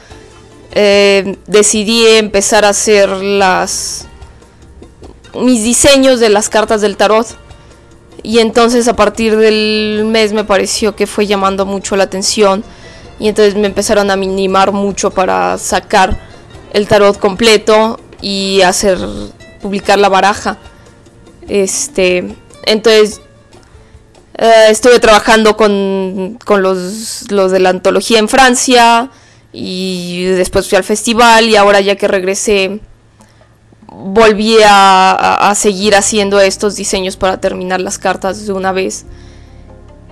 G: eh, decidí empezar a hacer las mis diseños de las cartas del tarot. Y entonces a partir del mes me pareció que fue llamando mucho la atención. Y entonces me empezaron a animar mucho para sacar el tarot completo y hacer publicar la baraja. Este, entonces uh, estuve trabajando con, con los, los, de la antología en Francia y después fui al festival y ahora ya que regresé volví a, a, a, seguir haciendo estos diseños para terminar las cartas de una vez.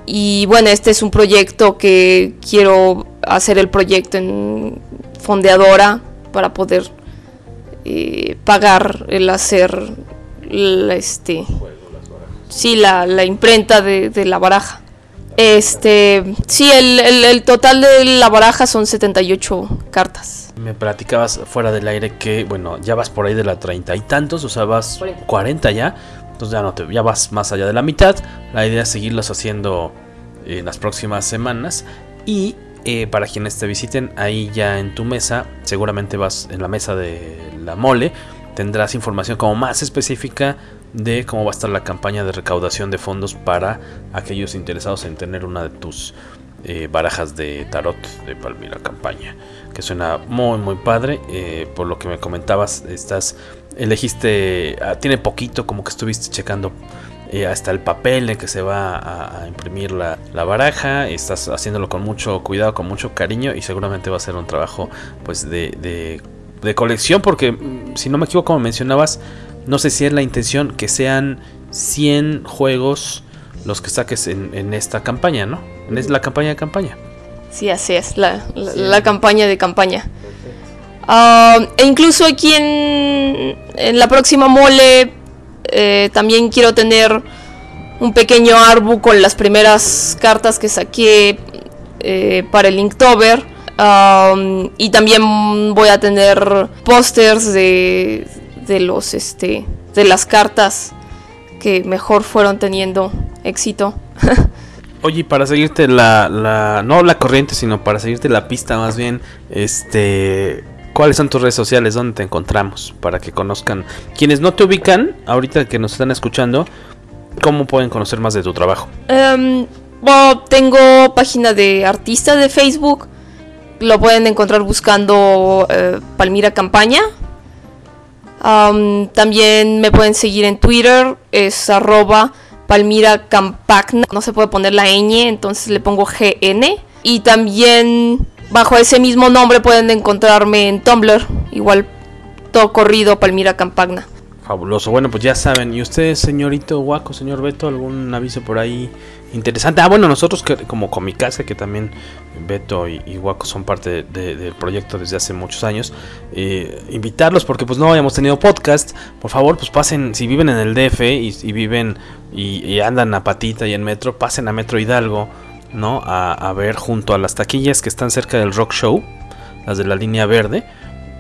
G: Y bueno, este es un proyecto que quiero hacer el proyecto en fondeadora para poder eh, pagar el hacer la, este sí la, la imprenta de, de, la baraja. Este sí el, el, el, total de la baraja son 78 cartas.
A: Me platicabas fuera del aire que bueno ya vas por ahí de la treinta y tantos o sea vas 40, 40 ya entonces ya no te ya vas más allá de la mitad. La idea es seguirlos haciendo en las próximas semanas y eh, para quienes te visiten ahí ya en tu mesa seguramente vas en la mesa de la mole tendrás información como más específica de cómo va a estar la campaña de recaudación de fondos para aquellos interesados en tener una de tus eh, barajas de tarot de Palmira Campaña, que suena muy muy padre. Eh, por lo que me comentabas, estás elegiste, ah, tiene poquito como que estuviste checando eh, hasta el papel en que se va a, imprimir la, baraja, estás haciéndolo con mucho cuidado, con mucho cariño y seguramente va a ser un trabajo pues de, colección porque mm, si no me equivoco como mencionabas, no sé si es la intención que sean 100 juegos los que saques en, esta campaña, ¿no? Es la campaña de campaña.
G: Sí, así es, la, la, campaña de campaña. Ah, e incluso aquí en, en la próxima mole eh, también quiero tener un pequeño arbu con las primeras cartas que saqué eh, para el Inktober. Um, y también voy a tener pósters de, de los este de las cartas que mejor fueron teniendo éxito. [LAUGHS]
A: Oye, para seguirte la, la, no la corriente, sino para seguirte la pista más bien, este, ¿cuáles son tus redes sociales? ¿Dónde te encontramos? Para que conozcan quienes no te ubican, ahorita que nos están escuchando, ¿cómo pueden conocer más de tu trabajo?
G: Um, tengo página de artista de Facebook, lo pueden encontrar buscando eh, Palmira Campaña también me pueden seguir en Twitter, es arroba Palmira Campagna. No se puede poner la ñ, entonces le pongo GN. Y también bajo ese mismo nombre pueden encontrarme en Tumblr, igual todo corrido Palmira Campagna.
A: Fabuloso. Bueno, pues ya saben. ¿Y usted, señorito Guaco, señor Beto, algún aviso por ahí interesante? Ah, bueno, nosotros que, como Comicasa, que también Beto y, y Guaco son parte del proyecto desde hace muchos años, eh, invitarlos porque pues no habíamos tenido podcast. Por favor, pues pasen, si viven en el DF y, viven y, andan a patita y en metro, pasen a Metro Hidalgo, ¿no? A ver junto a las taquillas que están cerca del Rock Show, las de la línea verde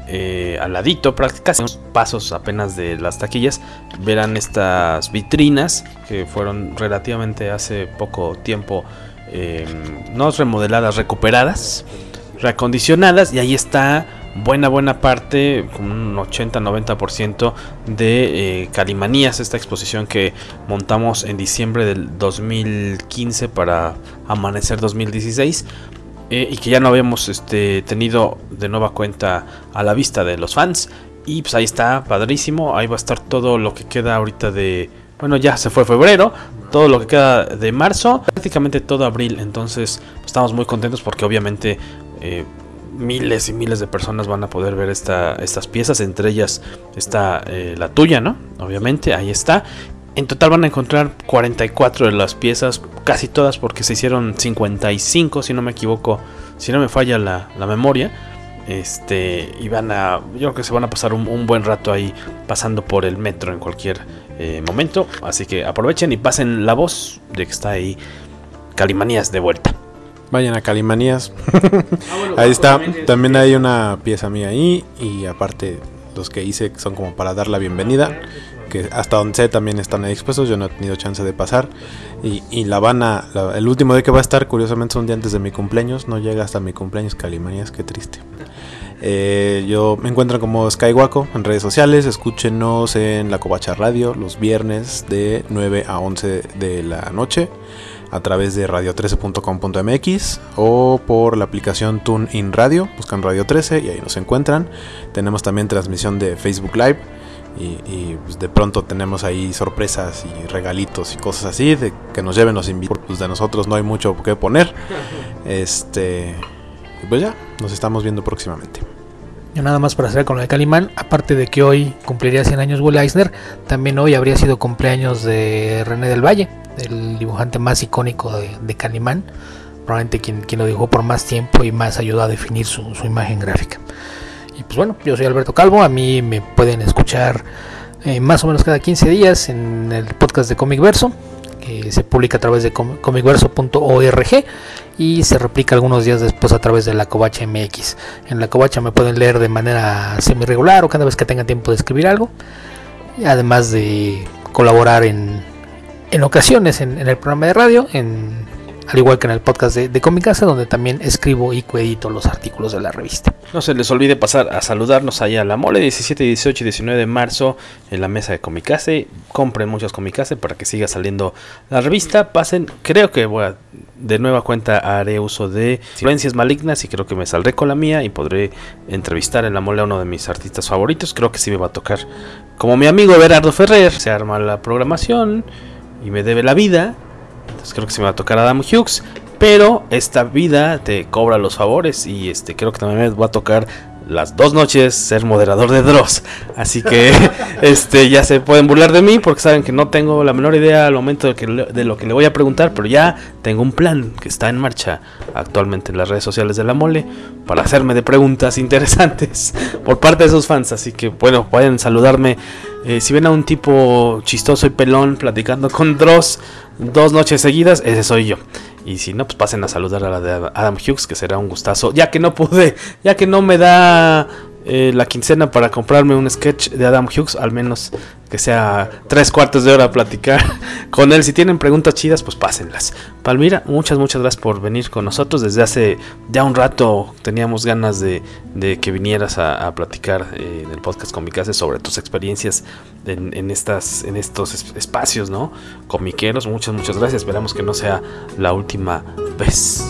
A: eh, al ladito, prácticamente unos pasos apenas de las taquillas, verán estas vitrinas que fueron relativamente hace poco tiempo, eh, no remodeladas, recuperadas, reacondicionadas, y ahí está buena buena parte, un 80-90% de eh, Calimanías, esta exposición que montamos en diciembre del 2015 para Amanecer 2016. Eh, y que ya no habíamos este, tenido de nueva cuenta a la vista de los fans. Y pues ahí está, padrísimo. Ahí va a estar todo lo que queda ahorita de... Bueno, ya se fue febrero, todo lo que queda de marzo, prácticamente todo abril. Entonces estamos muy contentos porque obviamente eh, miles y miles de personas van a poder ver esta, estas piezas. Entre ellas está eh, la tuya, ¿no? Obviamente, ahí está. En total van a encontrar 44 de las piezas, casi todas porque se hicieron 55, si no me equivoco, si no me falla la, memoria. Este, y van a, yo creo que se van a pasar un, buen rato ahí pasando por el metro en cualquier eh, momento. Así que aprovechen y pasen la voz de que está ahí Calimanías de vuelta.
E: Vayan a Calimanías. Ah, [LAUGHS] ahí está. También hay una pieza mía ahí. Y aparte, los que hice son como para dar la bienvenida que hasta donde sé también están ahí expuestos, yo no he tenido chance de pasar. Y, y La Habana, el último día que va a estar, curiosamente, es un día antes de mi cumpleaños, no llega hasta mi cumpleaños, Calimanías, qué triste. Eh, yo me encuentro como Skywaco en redes sociales, escúchenos en La Covacha Radio los viernes de 9 a 11 de la noche a través de radio13.com.mx o por la aplicación TuneIn Radio, buscan Radio 13 y ahí nos encuentran. Tenemos también transmisión de Facebook Live y, pues, de pronto tenemos ahí sorpresas y regalitos y cosas así de que nos lleven los invitados pues de nosotros no hay mucho que poner. [LAUGHS] Este pues ya nos estamos viendo próximamente.
F: Yo nada más para hacer con lo de Calimán aparte de que hoy cumpliría 100 años Will Eisner también hoy habría sido cumpleaños de René del Valle el dibujante más icónico de, Calimán probablemente quien, quien lo dibujó por más tiempo y más ayudó a definir su, su imagen gráfica y pues bueno, yo soy Alberto Calvo, a mí me pueden escuchar eh, más o menos cada 15 días en el podcast de Comic Verso, que se publica a través de comicverso.org y se replica algunos días después a través de la Covacha MX. En la Covacha me pueden leer de manera semi regular o cada vez que tengan tiempo de escribir algo, además de colaborar en, en ocasiones en, el programa de radio, en al igual que en el podcast de, de Comicasa, donde también escribo y coedito los artículos de la revista.
A: No se les olvide pasar a saludarnos allá a la mole 17, 18 y 19 de marzo en la mesa de Comicase. Compren muchos Comicase para que siga saliendo la revista. Pasen, creo que voy a, de nueva cuenta haré uso de influencias malignas y creo que me saldré con la mía y podré entrevistar en la mole a uno de mis artistas favoritos. Creo que sí me va a tocar como mi amigo Berardo Ferrer. Se arma la programación y me debe la vida. Entonces creo que sí me va a tocar Adam Hughes. Pero esta vida te cobra los favores y este creo que también me va a tocar las dos noches ser moderador de Dross. Así que [LAUGHS] este ya se pueden burlar de mí porque saben que no tengo la menor idea al momento de, que de lo que le voy a preguntar, pero ya tengo un plan que está en marcha actualmente en las redes sociales de la mole para hacerme de preguntas [LAUGHS] interesantes por parte de esos fans. Así que bueno, pueden saludarme. Eh, si ven a un tipo chistoso y pelón platicando con Dross dos noches seguidas, ese soy yo. Y si no, pues pasen a saludar a la de Adam Hughes, que será un gustazo. Ya que no pude, ya que no me da eh, la quincena para comprarme un sketch de Adam Hughes, al menos que sea tres cuartos de hora a platicar [LAUGHS] con él. Si tienen preguntas chidas, pues pásenlas. Palmira, muchas, muchas gracias por venir con nosotros. Desde hace ya un rato teníamos ganas de, de que vinieras a, platicar eh, en el podcast Comicase sobre tus experiencias en, en estas, en estos es- espacios, ¿no? Comiqueros. Muchas, muchas gracias. Esperamos que no sea la última vez.